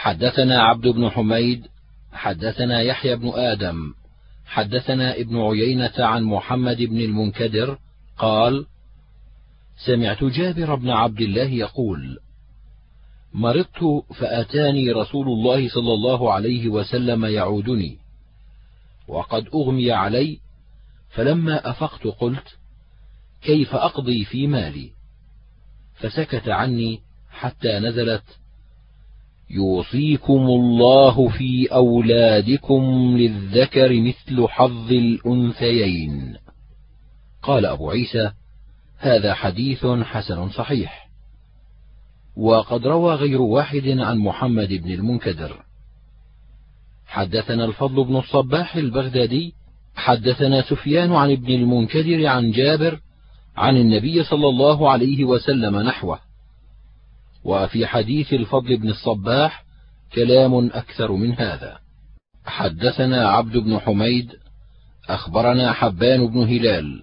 حدثنا عبد بن حميد حدثنا يحيى بن آدم حدثنا ابن عيينة عن محمد بن المنكدر قال سمعت جابر بن عبد الله يقول مرضت فأتاني رسول الله صلى الله عليه وسلم يعودني وقد أغمي علي فلما أفقت قلت كيف أقضي في مالي؟ فسكت عني حتى نزلت يوصيكم الله في أولادكم للذكر مثل حظ الأنثيين. قال أبو عيسى هذا حديث حسن صحيح. وقد روى غير واحد عن محمد بن المنكدر حدثنا الفضل بن الصباح البغدادي حدثنا سفيان عن ابن المنكدر عن جابر عن النبي صلى الله عليه وسلم نحوه. وفي حديث الفضل بن الصباح كلام أكثر من هذا. حدثنا عبد بن حميد أخبرنا حبان بن هلال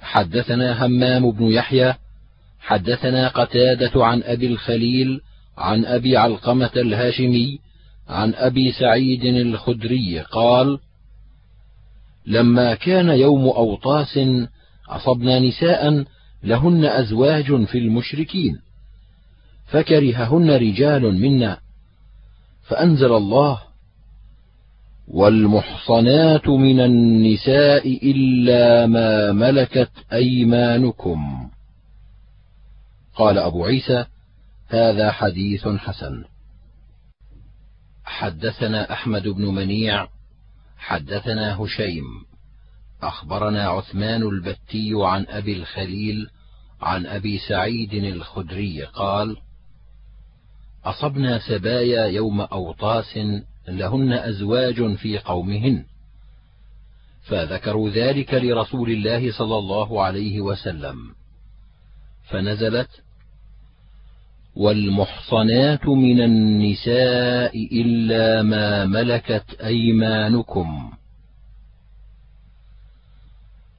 حدثنا همام بن يحيى حدثنا قتادة عن أبي الخليل عن أبي علقمة الهاشمي عن أبي سعيد الخدري قال لما كان يوم أوطاس أصبنا نساء لهن أزواج في المشركين. فكرههن رجال منا. فأنزل الله والمحصنات من النساء إلا ما ملكت أيمانكم. قال أبو عيسى هذا حديث حسن. حدثنا أحمد بن منيع حدثنا هشيم أخبرنا عثمان البتي عن أبي الخليل عن أبي سعيد الخدري قال أصبنا سبايا يوم أوطاس لهن أزواج في قومهن. فذكروا ذلك لرسول الله صلى الله عليه وسلم. فنزلت والمحصنات من النساء إلا ما ملكت أيمانكم.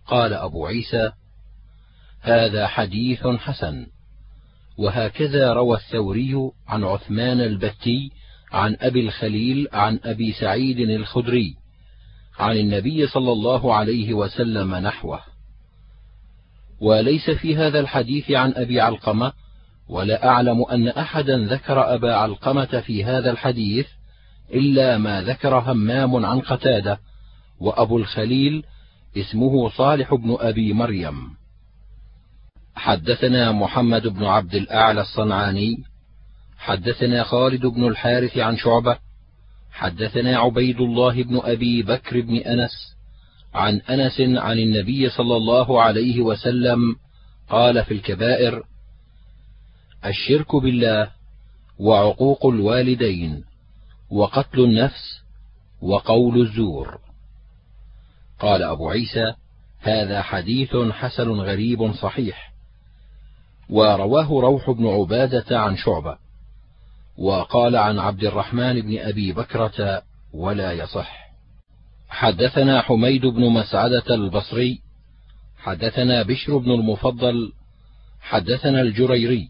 قال أبو عيسى هذا حديث حسن. وهكذا روى الثوري عن عثمان البتي عن أبي الخليل عن أبي سعيد الخدري عن النبي صلى الله عليه وسلم نحوه. وليس في هذا الحديث عن أبي علقمة ولا أعلم أن أحدا ذكر أبا علقمة في هذا الحديث إلا ما ذكر همام عن قتادة وأبو الخليل اسمه صالح بن أبي مريم. حدثنا محمد بن عبد الأعلى الصنعاني حدثنا خالد بن الحارث عن شعبة حدثنا عبيد الله بن أبي بكر بن أنس عن أنس عن النبي صلى الله عليه وسلم قال في الكبائر الشرك بالله وعقوق الوالدين وقتل النفس وقول الزور. قال أبو عيسى هذا حديث حسن غريب صحيح. ورواه روح بن عبادة عن شعبة وقال عن عبد الرحمن بن أبي بكرة ولا يصح. حدثنا حميد بن مسعدة البصري حدثنا بشر بن المفضل حدثنا الجريري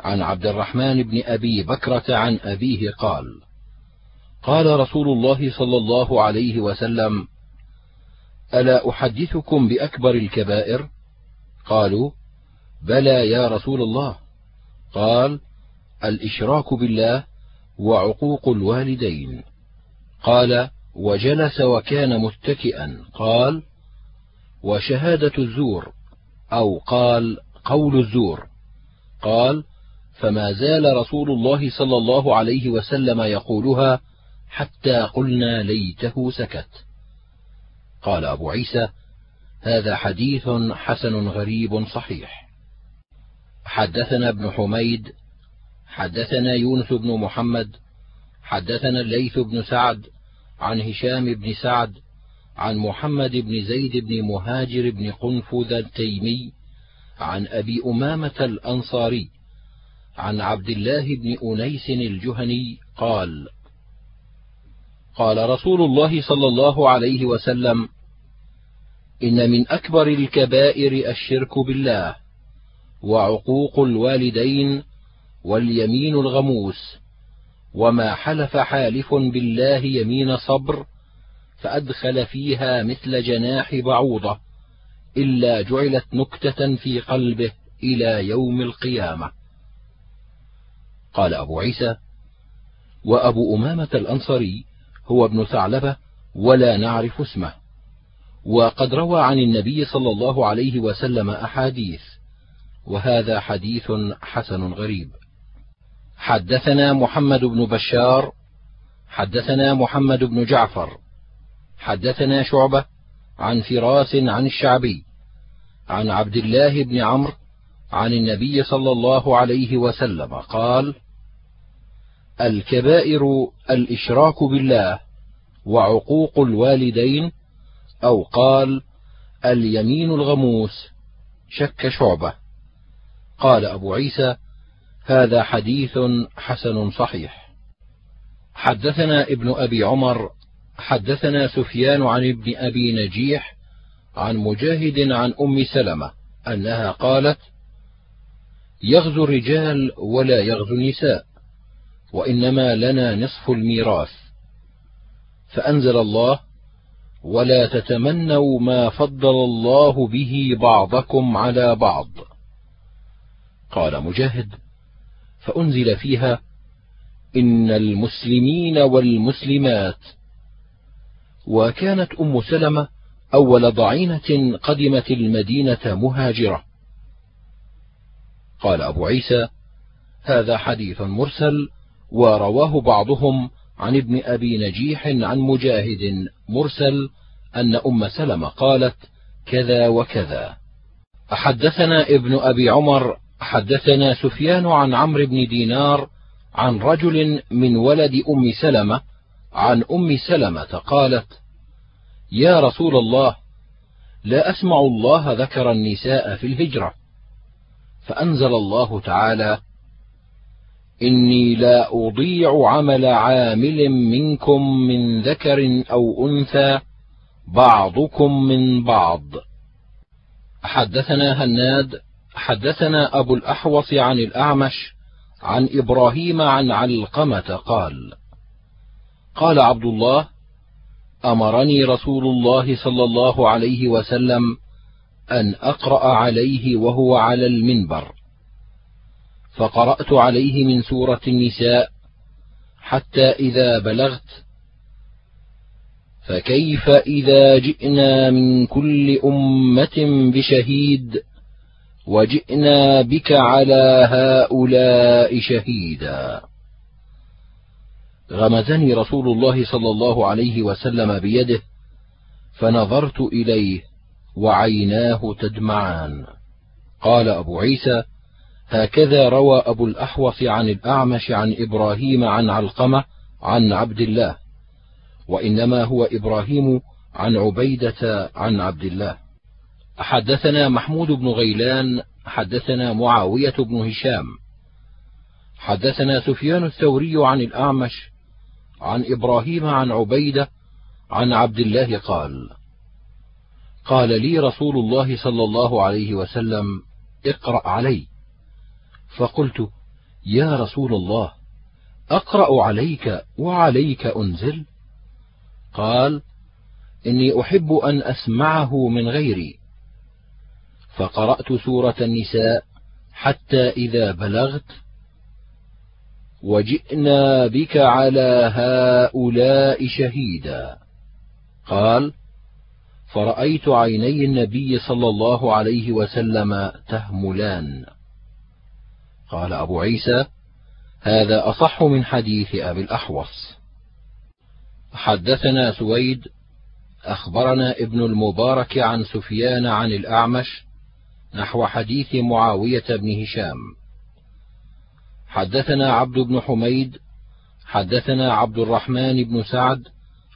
عن عبد الرحمن بن أبي بكرة عن أبيه قال قال رسول الله صلى الله عليه وسلم ألا أحدثكم بأكبر الكبائر؟ قالوا بلى يا رسول الله. قال الإشراك بالله وعقوق الوالدين. قال وجلس وكان متكئا. قال وشهادة الزور أو قال قول الزور. قال فما زال رسول الله صلى الله عليه وسلم يقولها حتى قلنا ليته سكت. قال أبو عيسى هذا حديث حسن غريب صحيح. حدثنا ابن حميد حدثنا يونس بن محمد حدثنا الليث بن سعد عن هشام بن سعد عن محمد بن زيد بن مهاجر بن قنفذ التيمي عن أبي أمامة الأنصاري عن عبد الله بن أنيس الجهني قال قال رسول الله صلى الله عليه وسلم إن من أكبر الكبائر الشرك بالله. وعقوق الوالدين واليمين الغموس وما حلف حالف بالله يمين صبر فأدخل فيها مثل جناح بعوضة إلا جعلت نكتة في قلبه إلى يوم القيامة. قال أبو عيسى: وأبو أمامة الأنصاري هو ابن ثعلبة ولا نعرف اسمه، وقد روى عن النبي صلى الله عليه وسلم أحاديث، وهذا حديث حسن غريب. حدثنا محمد بن بشار، حدثنا محمد بن جعفر، حدثنا شعبة عن فراس عن الشعبي عن عبد الله بن عمرو عن النبي صلى الله عليه وسلم قال الكبائر الإشراك بالله وعقوق الوالدين أو قال اليمين الغموس شك شعبة قال أبو عيسى هذا حديث حسن صحيح. حدثنا ابن أبي عمر حدثنا سفيان عن ابن أبي نجيح عن مجاهد عن أم سلمة أنها قالت يغزو الرجال ولا يغزو النساء وإنما لنا نصف الميراث. فأنزل الله ولا تتمنوا ما فضل الله به بعضكم على بعض. قال مجاهد فأنزل فيها إن المسلمين والمسلمات. وكانت أم سلمة أول ضعينة قدمت المدينة مهاجرة. قال أبو عيسى هذا حديث مرسل ورواه بعضهم عن ابن أبي نجيح عن مجاهد مرسل أن أم سلمة قالت كذا وكذا. حدثنا ابن أبي عمر حدثنا سفيان عن عمرو بن دينار عن رجل من ولد أم سلمة عن أم سلمة قالت يا رسول الله لا أسمع الله ذكر النساء في الهجرة. فأنزل الله تعالى إني لا أضيع عمل عامل منكم من ذكر أو أنثى بعضكم من بعض. حدثنا هناد حدثنا أبو الأحوص عن الأعمش عن إبراهيم عن علقمة قال قال عبد الله أمرني رسول الله صلى الله عليه وسلم أن أقرأ عليه وهو على المنبر. فقرأت عليه من سورة النساء حتى إذا بلغت فكيف إذا جئنا من كل أمة بشهيد وجئنا بك على هؤلاء شهيدا. غمزني رسول الله صلى الله عليه وسلم بيده فنظرت إليه وعيناه تدمعان. قال أبو عيسى هكذا روى أبو الأحوص عن الأعمش عن إبراهيم عن علقمة عن عبد الله وإنما هو إبراهيم عن عبيدة عن عبد الله. حدثنا محمود بن غيلان حدثنا معاوية بن هشام. حدثنا سفيان الثوري عن الأعمش عن إبراهيم عن عبيدة عن عبد الله قال قال لي رسول الله صلى الله عليه وسلم اقرأ علي. فقلت يا رسول الله أقرأ عليك وعليك أنزل؟ قال إني أحب أن أسمعه من غيري. فقرأت سورة النساء حتى إذا بلغت وجئنا بك على هؤلاء شهيدا. قال فرأيت عيني النبي صلى الله عليه وسلم تهملان. قال أبو عيسى هذا أصح من حديث أبي الأحوص. حدثنا سويد أخبرنا ابن المبارك عن سفيان عن الأعمش نحو حديث معاوية بن هشام. حدثنا عبد بن حميد حدثنا عبد الرحمن بن سعد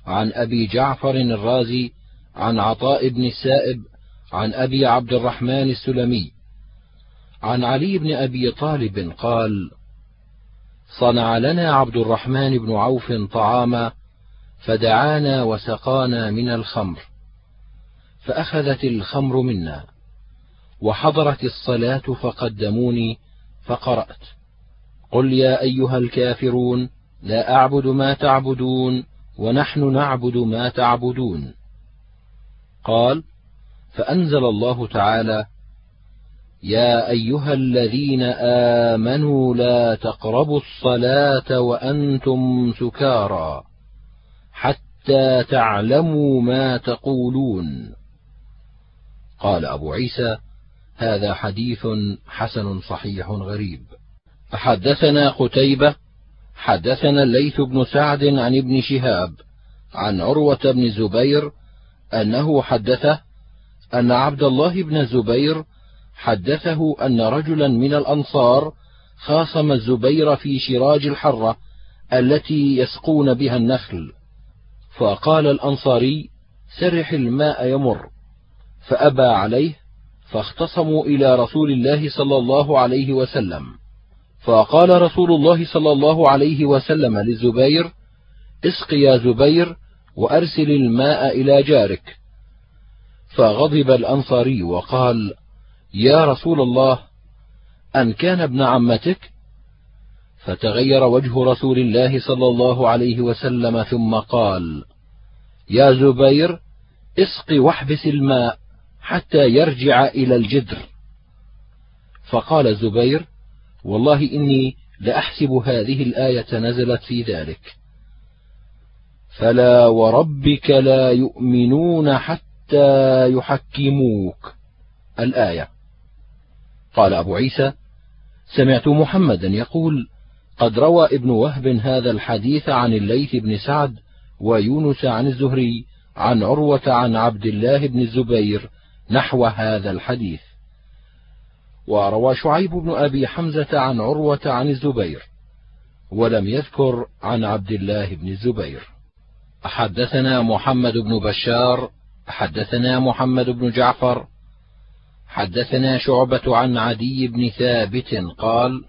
عن أبي جعفر الرازي عن عطاء بن السائب عن أبي عبد الرحمن السلمي. عن علي بن أبي طالب قال صنع لنا عبد الرحمن بن عوف طعاما فدعانا وسقانا من الخمر فأخذت الخمر منا وحضرت الصلاة فقدموني فقرأت. قل يا أيها الكافرون لا أعبد ما تعبدون ونحن نعبد ما تعبدون. قال فأنزل الله تعالى يا أيها الذين آمنوا لا تقربوا الصلاة وأنتم سكارى حتى تعلموا ما تقولون. قال أبو عيسى هذا حديث حسن صحيح غريب. حدثنا قتيبة حدثنا الليث بن سعد عن ابن شهاب عن عروة بن الزبير أنه حدثه أن عبد الله بن الزبير حدثه أن رجلا من الأنصار خاصم الزبير في شراج الحرة التي يسقون بها النخل. فقال الأنصاري سرح الماء يمر. فأبى عليه فاختصموا إلى رسول الله صلى الله عليه وسلم. فقال رسول الله صلى الله عليه وسلم للزبير اسق يا زبير وأرسل الماء إلى جارك. فغضب الأنصاري وقال يا رسول الله أن كان ابن عمتك؟ فتغير وجه رسول الله صلى الله عليه وسلم ثم قال يا زبير اسق واحبس الماء. حتى يرجع إلى الجدر. فقال الزبير والله إني لأحسب هذه الآية نزلت في ذلك. فلا وربك لا يؤمنون حتى يحكموك. الآية. قال أبو عيسى سمعت محمدا يقول قد روى ابن وهب هذا الحديث عن الليث بن سعد ويونس عن الزهري عن عروة عن عبد الله بن الزبير نحو هذا الحديث. وروى شعيب بن أبي حمزة عن عروة عن الزبير ولم يذكر عن عبد الله بن الزبير. حدثنا محمد بن بشار حدثنا محمد بن جعفر حدثنا شعبة عن عدي بن ثابت قال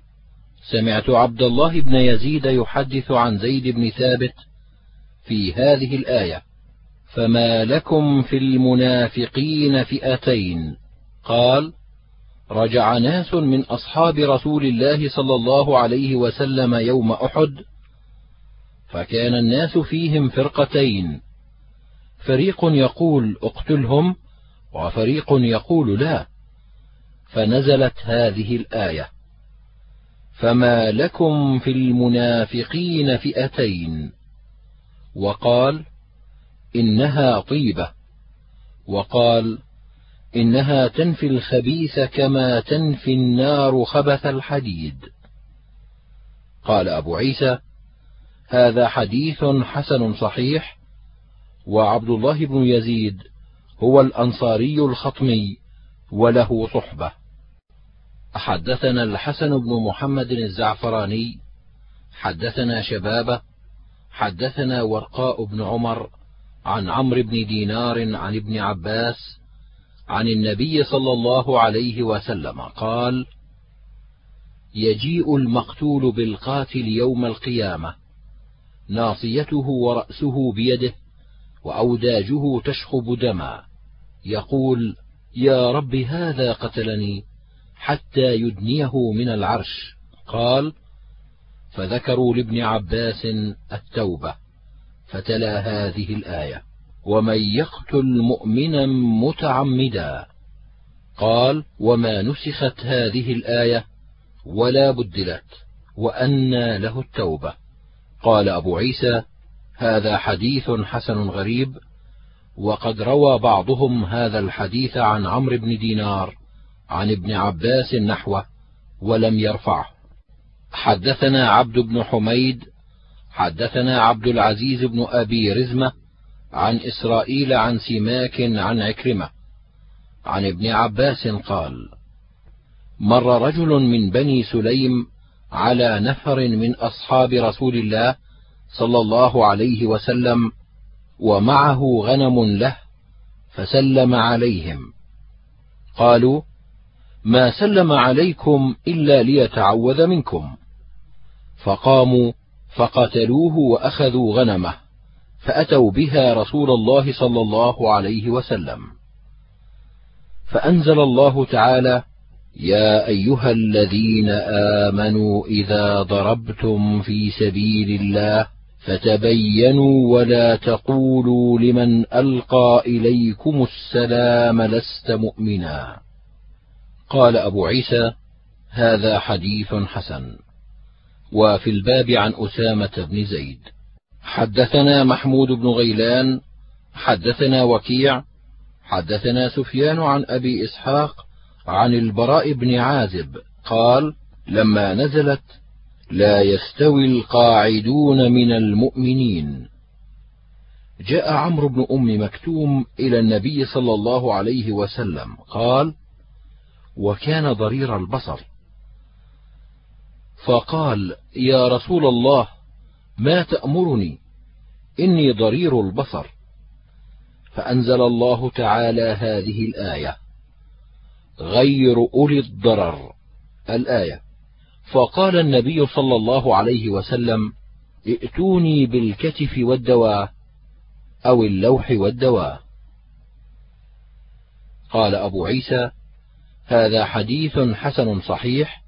سمعت عبد الله بن يزيد يحدث عن زيد بن ثابت في هذه الآية. فما لكم في المنافقين فئتين قال رجع ناس من اصحاب رسول الله صلى الله عليه وسلم يوم احد فكان الناس فيهم فرقتين فريق يقول اقتلهم وفريق يقول لا فنزلت هذه الايه فما لكم في المنافقين فئتين وقال إنها طيبة. وقال إنها تنفي الخبيث كما تنفي النار خبث الحديد. قال أبو عيسى هذا حديث حسن صحيح وعبد الله بن يزيد هو الأنصاري الخطمي وله صحبة. حدثنا الحسن بن محمد الزعفراني حدثنا شبابة حدثنا ورقاء بن عمر عن عمرو بن دينار عن ابن عباس عن النبي صلى الله عليه وسلم قال يجيء المقتول بالقاتل يوم القيامة ناصيته ورأسه بيده وأوداجه تشخب دما يقول يا رب هذا قتلني حتى يدنيه من العرش. قال فذكروا لابن عباس التوبة. فتلا هذه الآية ومن يقتل مؤمنا متعمدا قال وما نسخت هذه الآية ولا بدلت وأنى له التوبة. قال أبو عيسى هذا حديث حسن غريب وقد روى بعضهم هذا الحديث عن عمرو بن دينار عن ابن عباس نحوه ولم يرفعه. حدثنا عبد بن حميد حدثنا عبد العزيز بن أبي رزمة عن إسرائيل عن سماك عن عكرمة عن ابن عباس قال مر رجل من بني سليم على نفر من أصحاب رسول الله صلى الله عليه وسلم ومعه غنم له فسلم عليهم. قالوا ما سلم عليكم إلا ليتعوذ منكم. فقاموا فقتلوه وأخذوا غنمه فأتوا بها رسول الله صلى الله عليه وسلم. فأنزل الله تعالى يا أيها الذين آمنوا إذا ضربتم في سبيل الله فتبينوا ولا تقولوا لمن ألقى إليكم السلام لست مؤمنا. قال أبو عيسى هذا حديث حسن. وفي الباب عن أسامة بن زيد. حدثنا محمود بن غيلان حدثنا وكيع حدثنا سفيان عن أبي إسحاق عن البراء بن عازب قال لما نزلت لا يستوي القاعدون من المؤمنين. جاء عمرو بن أم مكتوم إلى النبي صلى الله عليه وسلم قال وكان ضرير البصر. فقال يا رسول الله ما تأمرني؟ إني ضرير البصر. فأنزل الله تعالى هذه الآية غير أولي الضرر. الآية فقال النبي صلى الله عليه وسلم ائتوني بالكتف والدواء أو اللوح والدواء. قال أبو عيسى هذا حديث حسن صحيح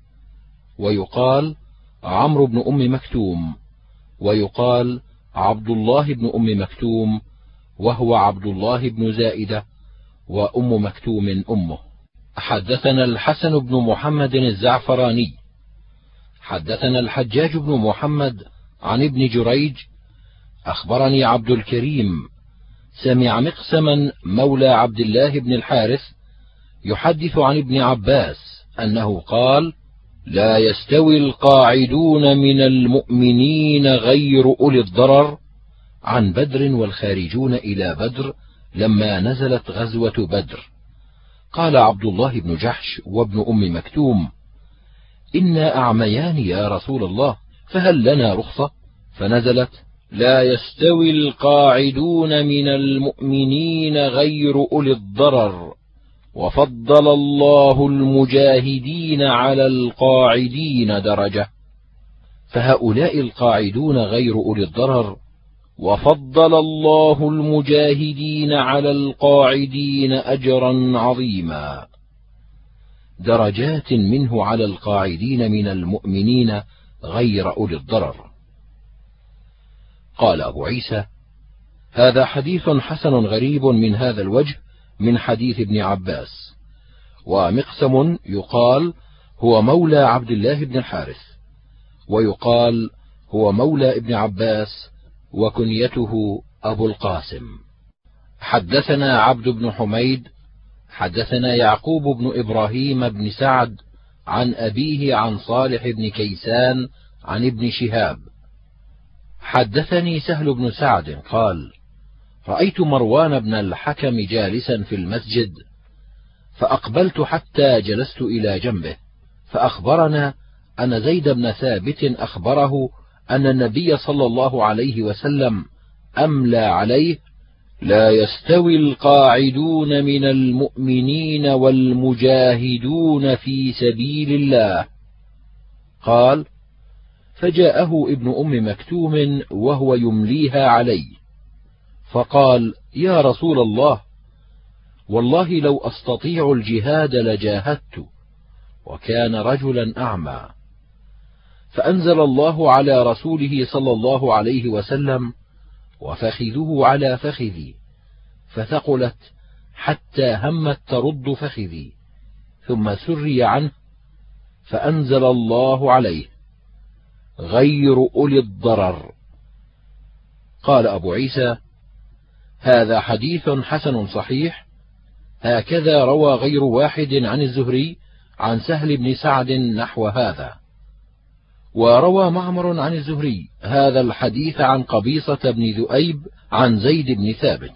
ويقال عمرو بن أم مكتوم ويقال عبد الله بن أم مكتوم وهو عبد الله بن زائدة وأم مكتوم أمه. حدثنا الحسن بن محمد الزعفراني. حدثنا الحجاج بن محمد عن ابن جريج أخبرني عبد الكريم سمع مقسما مولى عبد الله بن الحارث يحدث عن ابن عباس أنه قال لا يستوي القاعدون من المؤمنين غير أولي الضرر عن بدر والخارجون إلى بدر لما نزلت غزوة بدر. قال عبد الله بن جحش وابن أم مكتوم إنا أعميان يا رسول الله فهل لنا رخصة؟ فنزلت لا يستوي القاعدون من المؤمنين غير أولي الضرر. وفضل الله المجاهدين على القاعدين درجة. فهؤلاء القاعدون غير أولي الضرر. وفضل الله المجاهدين على القاعدين أجرا عظيما. درجات منه على القاعدين من المؤمنين غير أولي الضرر. قال أبو عيسى هذا حديث حسن غريب من هذا الوجه من حديث ابن عباس. ومقسم يقال هو مولى عبد الله بن الحارث ويقال هو مولى ابن عباس وكنيته أبو القاسم. حدثنا عبد بن حميد حدثنا يعقوب بن إبراهيم بن سعد عن أبيه عن صالح بن كيسان عن ابن شهاب. حدثني سهل بن سعد قال رأيت مروان بن الحكم جالسا في المسجد فأقبلت حتى جلست إلى جنبه فأخبرنا أن زيد بن ثابت أخبره أن النبي صلى الله عليه وسلم أملى عليه لا يستوي القاعدون من المؤمنين والمجاهدون في سبيل الله. قال فجاءه ابن أم مكتوم وهو يمليها علي فقال يا رسول الله والله لو أستطيع الجهاد لجاهدت وكان رجلا أعمى. فأنزل الله على رسوله صلى الله عليه وسلم وفخذه على فخذي فثقلت حتى همت ترد فخذي ثم سري عنه فأنزل الله عليه غير أولي الضرر. قال أبو عيسى هذا حديث حسن صحيح. هكذا روى غير واحد عن الزهري عن سهل بن سعد نحو هذا. وروى معمر عن الزهري هذا الحديث عن قبيصة بن ذؤيب عن زيد بن ثابت.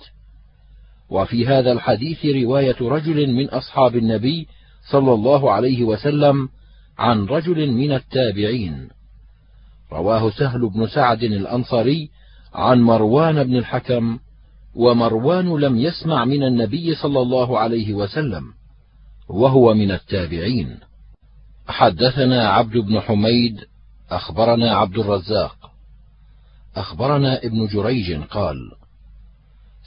وفي هذا الحديث رواية رجل من أصحاب النبي صلى الله عليه وسلم عن رجل من التابعين. رواه سهل بن سعد الأنصاري عن مروان بن الحكم ومروان لم يسمع من النبي صلى الله عليه وسلم وهو من التابعين. حدثنا عبد بن حميد أخبرنا عبد الرزاق. أخبرنا ابن جريج قال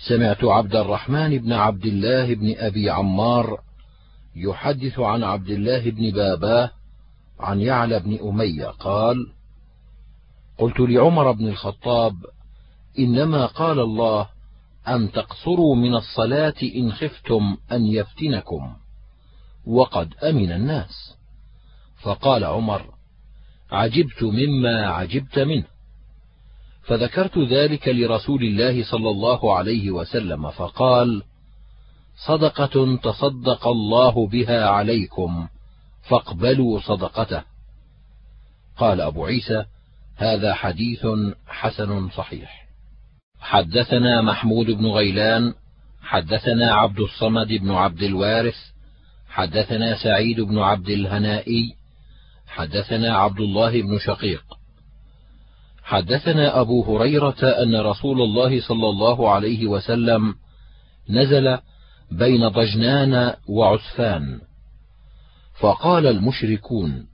سمعت عبد الرحمن بن عبد الله بن أبي عمار يحدث عن عبد الله بن باباه عن يعلى بن أمية قال قلت لعمر بن الخطاب إنما قال الله أن تقصروا من الصلاة إن خفتم أن يفتنكم؟ وقد أمن الناس. فقال عمر عجبت مما عجبت منه. فذكرت ذلك لرسول الله صلى الله عليه وسلم فقال صدقة تصدق الله بها عليكم فاقبلوا صدقته. قال أبو عيسى هذا حديث حسن صحيح. حدثنا محمود بن غيلان حدثنا عبد الصمد بن عبد الوارث حدثنا سعيد بن عبد الهنائي حدثنا عبد الله بن شقيق. حدثنا أبو هريرة أن رسول الله صلى الله عليه وسلم نزل بين ضجنان وعسفان فقال المشركون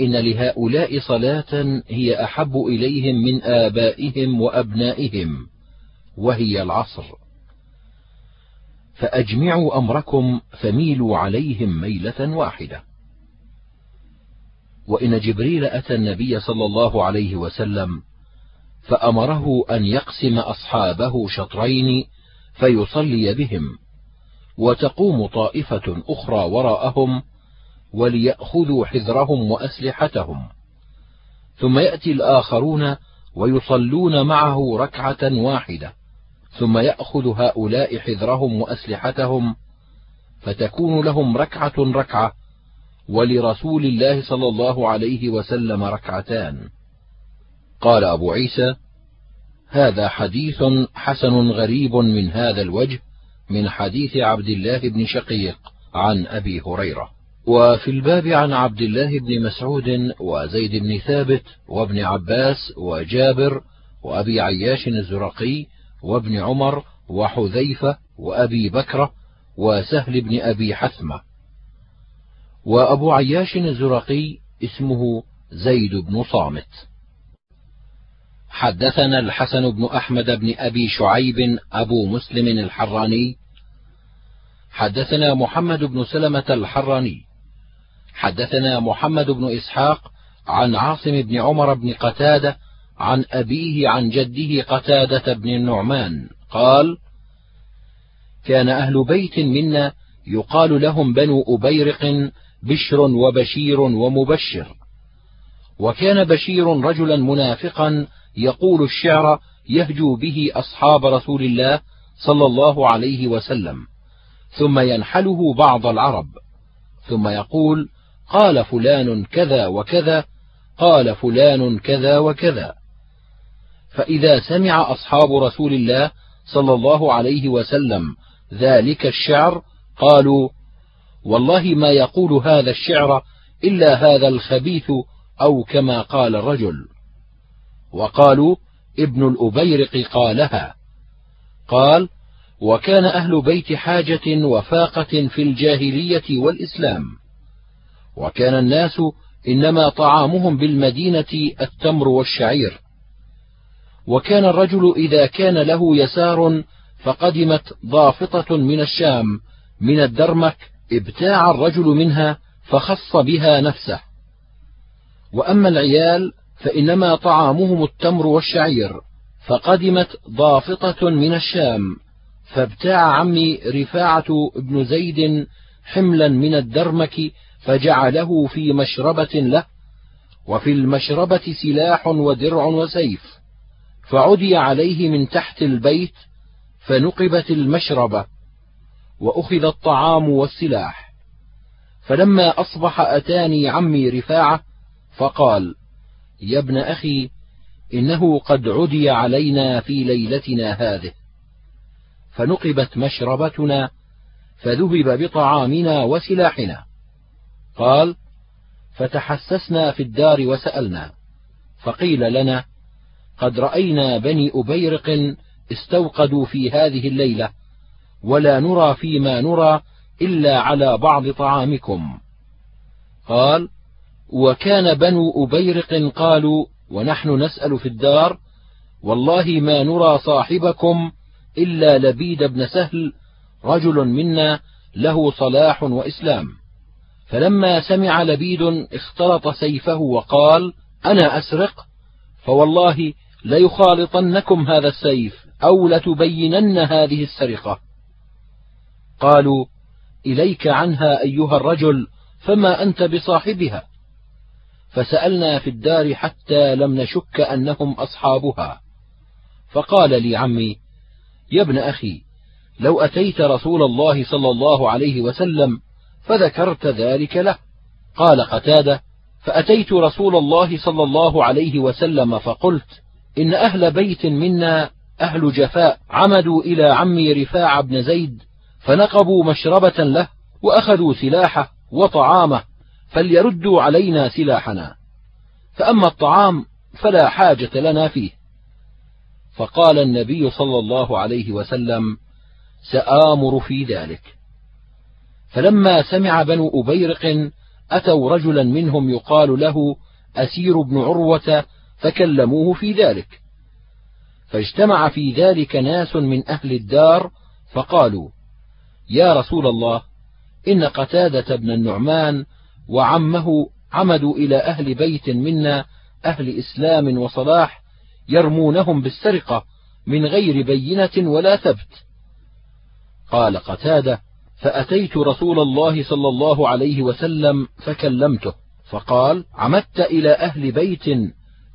إن لهؤلاء صلاة هي أحب إليهم من آبائهم وأبنائهم وهي العصر. فأجمعوا أمركم فميلوا عليهم ميلة واحدة. وإن جبريل أتى النبي صلى الله عليه وسلم فأمره أن يقسم أصحابه شطرين فيصلي بهم وتقوم طائفة أخرى وراءهم وليأخذوا حذرهم وأسلحتهم. ثم يأتي الآخرون ويصلون معه ركعة واحدة. ثم يأخذ هؤلاء حذرهم وأسلحتهم فتكون لهم ركعة ركعة ولرسول الله صلى الله عليه وسلم ركعتان. قال أبو عيسى هذا حديث حسن غريب من هذا الوجه من حديث عبد الله بن شقيق عن أبي هريرة. وفي الباب عن عبد الله بن مسعود وزيد بن ثابت وابن عباس وجابر وأبي عياش الزرقي وابن عمر وحذيفة وأبي بكرة وسهل بن أبي حثمة. وأبو عياش الزرقي اسمه زيد بن صامت. حدثنا الحسن بن أحمد بن أبي شعيب أبو مسلم الحراني. حدثنا محمد بن سلمة الحراني. حدثنا محمد بن إسحاق عن عاصم بن عمر بن قتادة عن أبيه عن جده قتادة بن النعمان. قال كان أهل بيت منا يقال لهم بنو أبيرق بشر وبشير ومبشر. وكان بشير رجلا منافقا يقول الشعر يهجو به أصحاب رسول الله صلى الله عليه وسلم ثم ينحله بعض العرب ثم يقول قال فلان كذا وكذا قال فلان كذا وكذا. فإذا سمع أصحاب رسول الله صلى الله عليه وسلم ذلك الشعر قالوا والله ما يقول هذا الشعر إلا هذا الخبيث أو كما قال الرجل. وقالوا ابن الأبيرق قالها. قال وكان أهل بيت حاجة وفاقة في الجاهلية والإسلام. وكان الناس إنما طعامهم بالمدينة التمر والشعير. وكان الرجل إذا كان له يسار فقدمت ضافطة من الشام من الدرمك ابتاع الرجل منها فخص بها نفسه. وأما العيال فإنما طعامهم التمر والشعير فقدمت ضافطة من الشام فابتاع عمي رفاعة بن زيد حملا من الدرمك فجعله في مشربة له وفي المشربة سلاح ودرع وسيف فعدي عليه من تحت البيت فنقبت المشربة وأخذ الطعام والسلاح. فلما أصبح أتاني عمي رفاعة فقال يا ابن أخي إنه قد عدي علينا في ليلتنا هذه. فنقبت مشربتنا فذهب بطعامنا وسلاحنا. قال فتحسسنا في الدار وسألنا فقيل لنا قد رأينا بني أبيرق استوقدوا في هذه الليلة ولا نرى فيما نرى إلا على بعض طعامكم. قال وكان بنو أبيرق قالوا ونحن نسأل في الدار والله ما نرى صاحبكم إلا لبيد بن سهل رجل منا له صلاح وإسلام. فلما سمع لبيد اختلط سيفه وقال أنا أسرق؟ فوالله ليخالطنكم هذا السيف أو لتبينن هذه السرقة. قالوا إليك عنها أيها الرجل فما أنت بصاحبها؟ فسألنا في الدار حتى لم نشك أنهم أصحابها. فقال لي عمي يا ابن أخي لو أتيت رسول الله صلى الله عليه وسلم فذكرت ذلك له. قال قتادة فأتيت رسول الله صلى الله عليه وسلم فقلت إن أهل بيت منا أهل جفاء عمدوا إلى عمي رفاع بن زيد فنقبوا مشربة له وأخذوا سلاحه وطعامه فليردوا علينا سلاحنا. فأما الطعام فلا حاجة لنا فيه. فقال النبي صلى الله عليه وسلم سآمر في ذلك. فلما سمع بنو أبيرق أتوا رجلا منهم يقال له أسير بن عروة فكلموه في ذلك. فاجتمع في ذلك ناس من أهل الدار فقالوا يا رسول الله إن قتادة بن النعمان وعمه عمدوا إلى أهل بيت منا أهل إسلام وصلاح يرمونهم بالسرقة من غير بينة ولا ثبت. قال قتادة فأتيت رسول الله صلى الله عليه وسلم فكلمته فقال عمدت إلى أهل بيت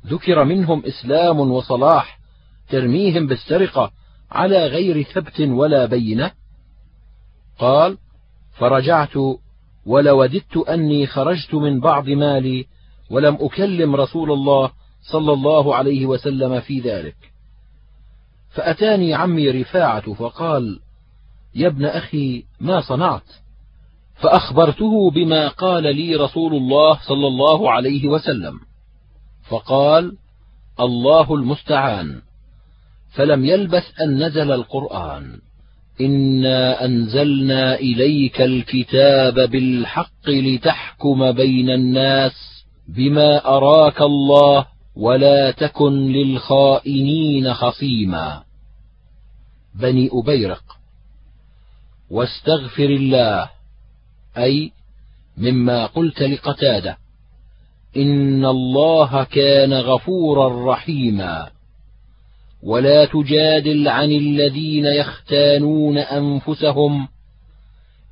ذكر منهم إسلام وصلاح ترميهم بالسرقة على غير ثبت ولا بينة؟ قال فرجعت ولوددت أني خرجت من بعض مالي ولم أكلم رسول الله صلى الله عليه وسلم في ذلك. فأتاني عمي رفاعة فقال يا ابن أخي ما صنعت؟ فأخبرته بما قال لي رسول الله صلى الله عليه وسلم. فقال الله المستعان. فلم يلبث أن نزل القرآن. إنا أنزلنا إليك الكتاب بالحق لتحكم بين الناس بما أراك الله ولا تكن للخائنين خصيما. بني أبيرق. واستغفر الله أي مما قلت لقتادة إن الله كان غفورا رحيما. ولا تجادل عن الذين يختانون أنفسهم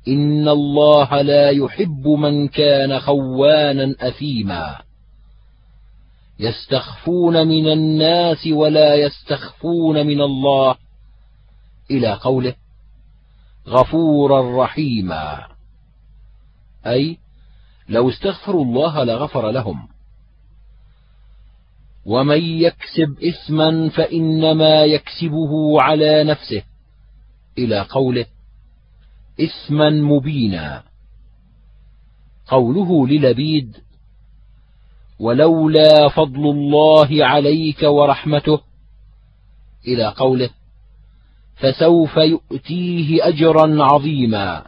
إن الله لا يحب من كان خوانا أثيما. يستخفون من الناس ولا يستخفون من الله إلى قوله غفورا رحيما. أي لو استغفروا الله لغفر لهم. ومن يكسب إثما فإنما يكسبه على نفسه. إلى قوله إثما مبينا. قوله للبيد ولولا فضل الله عليك ورحمته. إلى قوله فسوف يؤتيه أجرا عظيما.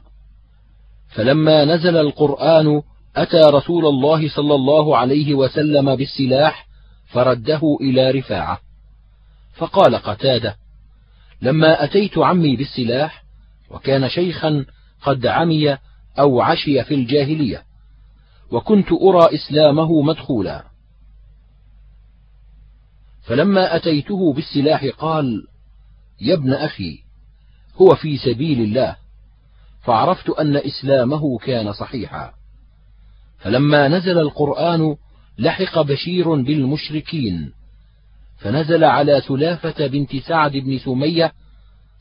فلما نزل القرآن أتى رسول الله صلى الله عليه وسلم بالسلاح فرده إلى رفاعة. فقال قتادة لما أتيت عمي بالسلاح وكان شيخا قد عمي أو عشي في الجاهلية وكنت أرى إسلامه مدخولا. فلما أتيته بالسلاح قال يا ابن أخي هو في سبيل الله فعرفت أن إسلامه كان صحيحا. فلما نزل القرآن لحق بشير بالمشركين فنزل على سلافة بنت سعد بن سمية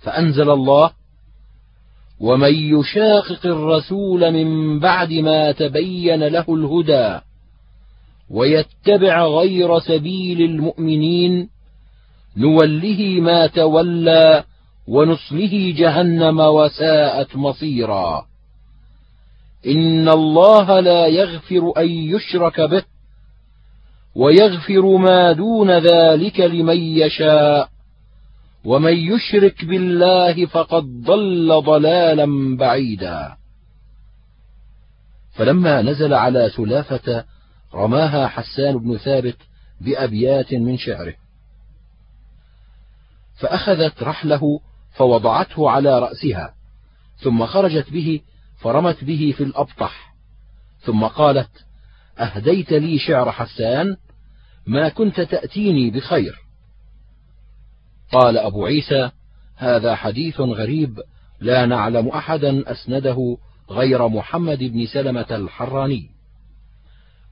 فأنزل الله ومن يشاقق الرسول من بعد ما تبين له الهدى ويتبع غير سبيل المؤمنين نوله ما تولى ونصله جهنم وساءت مصيرا. إن الله لا يغفر أن يشرك به ويغفر ما دون ذلك لمن يشاء. ومن يشرك بالله فقد ضل ضلالا بعيدا. فلما نزل على سلافه رماها حسان بن ثابت بأبيات من شعره. فأخذت رحله فوضعته على رأسها ثم خرجت به فرمت به في الأبطح ثم قالت أهديت لي شعر حسان ما كنت تأتيني بخير. قال أبو عيسى هذا حديث غريب لا نعلم أحدا أسنده غير محمد بن سلمة الحراني.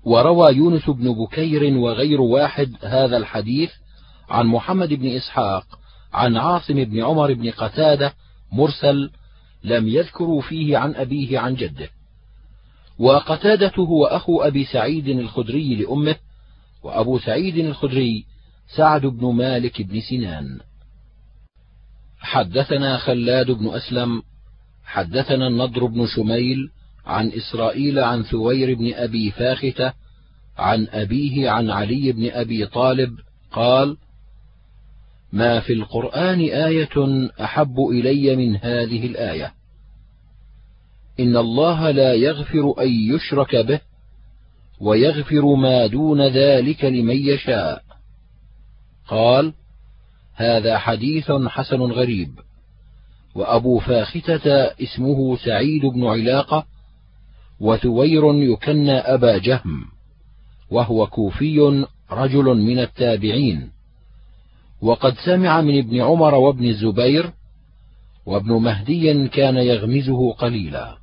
وروى يونس بن بكير وغير واحد هذا الحديث عن محمد بن إسحاق عن عاصم بن عمر بن قتادة مرسل لم يذكروا فيه عن أبيه عن جده. وقتادة هو أخو أبي سعيد الخدري لأمه وأبو سعيد الخدري سعد بن مالك بن سنان. حدثنا خلاد بن أسلم حدثنا النضر بن شميل عن إسرائيل عن ثوير بن أبي فاختة عن أبيه عن علي بن أبي طالب قال ما في القرآن آية أحب إلي من هذه الآية. إن الله لا يغفر أن يشرك به ويغفر ما دون ذلك لمن يشاء. قال هذا حديث حسن غريب. وأبو فاختة اسمه سعيد بن علاقة وثوير يكنى أبا جهم وهو كوفي رجل من التابعين. وقد سمع من ابن عمر وابن الزبير وابن مهدي كان يغمزه قليلا.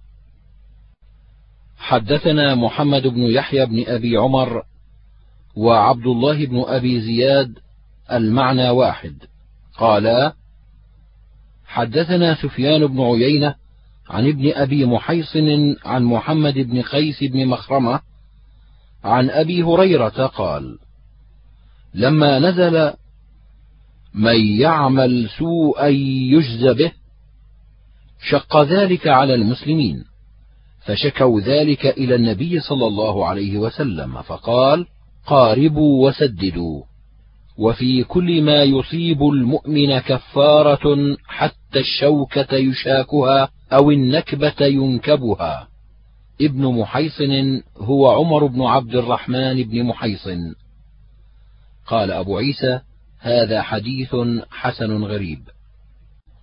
حدثنا محمد بن يحيى بن أبي عمر وعبد الله بن أبي زياد المعنى واحد. قالا حدثنا سفيان بن عيينة عن ابن أبي محيصن عن محمد بن قيس بن مخرمة عن أبي هريرة قال لما نزل من يعمل سوءا يجز به شق ذلك على المسلمين فشكوا ذلك إلى النبي صلى الله عليه وسلم فقال قاربوا وسددوا وفي كل ما يصيب المؤمن كفارة حتى الشوكة يشاكها أو النكبة ينكبها. ابن محيصن هو عمر بن عبد الرحمن بن محيصن. قال أبو عيسى هذا حديث حسن غريب.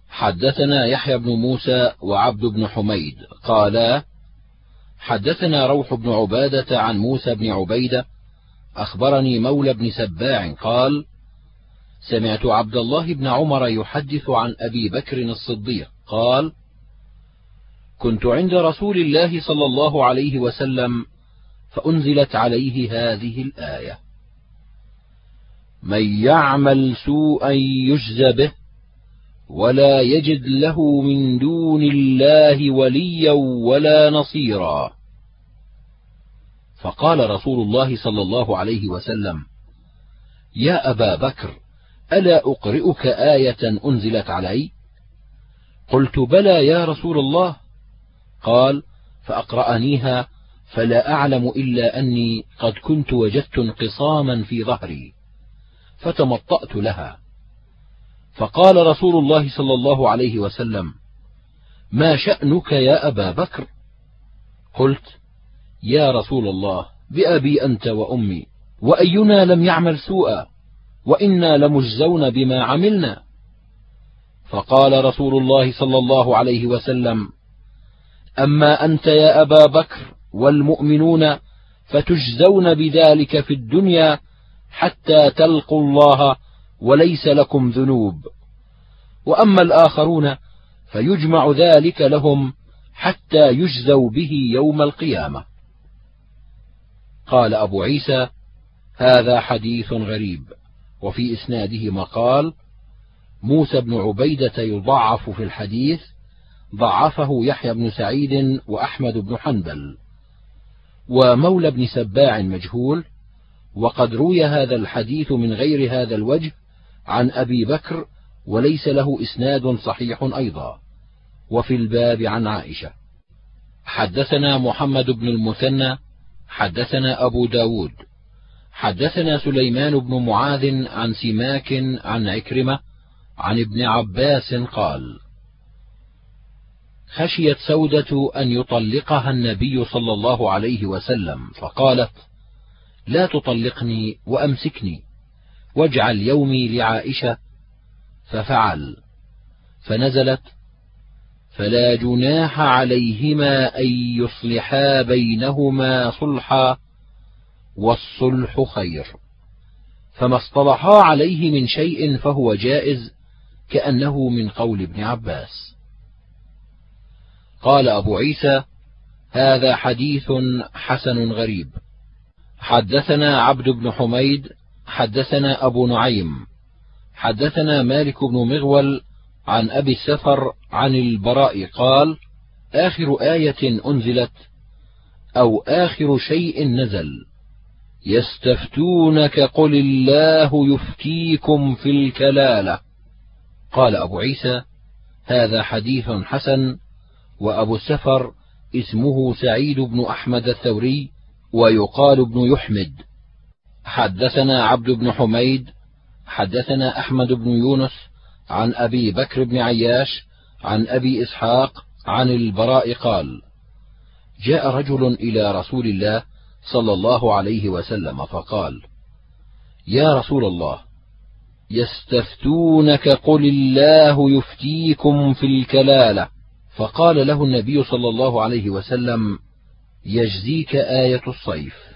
حدثنا يحيى بن موسى وعبد بن حميد قالا حدثنا روح بن عبادة عن موسى بن عبيدة أخبرني مولى بن سباع قال سمعت عبد الله بن عمر يحدث عن أبي بكر الصديق قال كنت عند رسول الله صلى الله عليه وسلم فأنزلت عليه هذه الآية. من يعمل سوءا يجز به ولا يجد له من دون الله وليا ولا نصيرا. فقال رسول الله صلى الله عليه وسلم يا أبا بكر ألا أقرئك آية أنزلت علي؟ قلت بلى يا رسول الله. قال فأقرأنيها فلا أعلم إلا أني قد كنت وجدت انقصاما في ظهري. فتمطأت لها. فقال رسول الله صلى الله عليه وسلم ما شأنك يا أبا بكر؟ قلت يا رسول الله بأبي أنت وأمي وأينا لم يعمل سوءا وإنا لمجزون بما عملنا. فقال رسول الله صلى الله عليه وسلم أما أنت يا أبا بكر والمؤمنون فتجزون بذلك في الدنيا حتى تلقوا الله وليس لكم ذنوب. وأما الآخرون فيجمع ذلك لهم حتى يجزوا به يوم القيامة. قال أبو عيسى هذا حديث غريب. وفي إسناده مقال موسى بن عبيدة يضعف في الحديث ضعفه يحيى بن سعيد وأحمد بن حنبل. ومولى بن سباع مجهول وقد روي هذا الحديث من غير هذا الوجه عن أبي بكر وليس له إسناد صحيح أيضا. وفي الباب عن عائشة. حدثنا محمد بن المثنى حدثنا أبو داود. حدثنا سليمان بن معاذ عن سماك عن عكرمة عن ابن عباس قال خشيت سودة أن يطلقها النبي صلى الله عليه وسلم فقالت لا تطلقني وأمسكني واجعل يومي لعائشة ففعل فنزلت فلا جناح عليهما أن يصلحا بينهما صلحا والصلح خير. فما اصطلحا عليه من شيء فهو جائز كأنه من قول ابن عباس. قال أبو عيسى هذا حديث حسن غريب. حدثنا عبد بن حميد حدثنا أبو نعيم. حدثنا مالك بن مغول عن أبي السفر عن البراء قال آخر آية أنزلت أو آخر شيء نزل. يستفتونك قل الله يفتيكم في الكلالة. قال أبو عيسى هذا حديث حسن. وأبو السفر اسمه سعيد بن أحمد الثوري ويقال ابن يحمد. حدثنا عبد بن حميد حدثنا أحمد بن يونس عن أبي بكر بن عياش عن أبي إسحاق عن البراء قال جاء رجل إلى رسول الله صلى الله عليه وسلم فقال يا رسول الله يستفتونك قل الله يفتيكم في الكلالة. فقال له النبي صلى الله عليه وسلم يجزيك آية الصيف.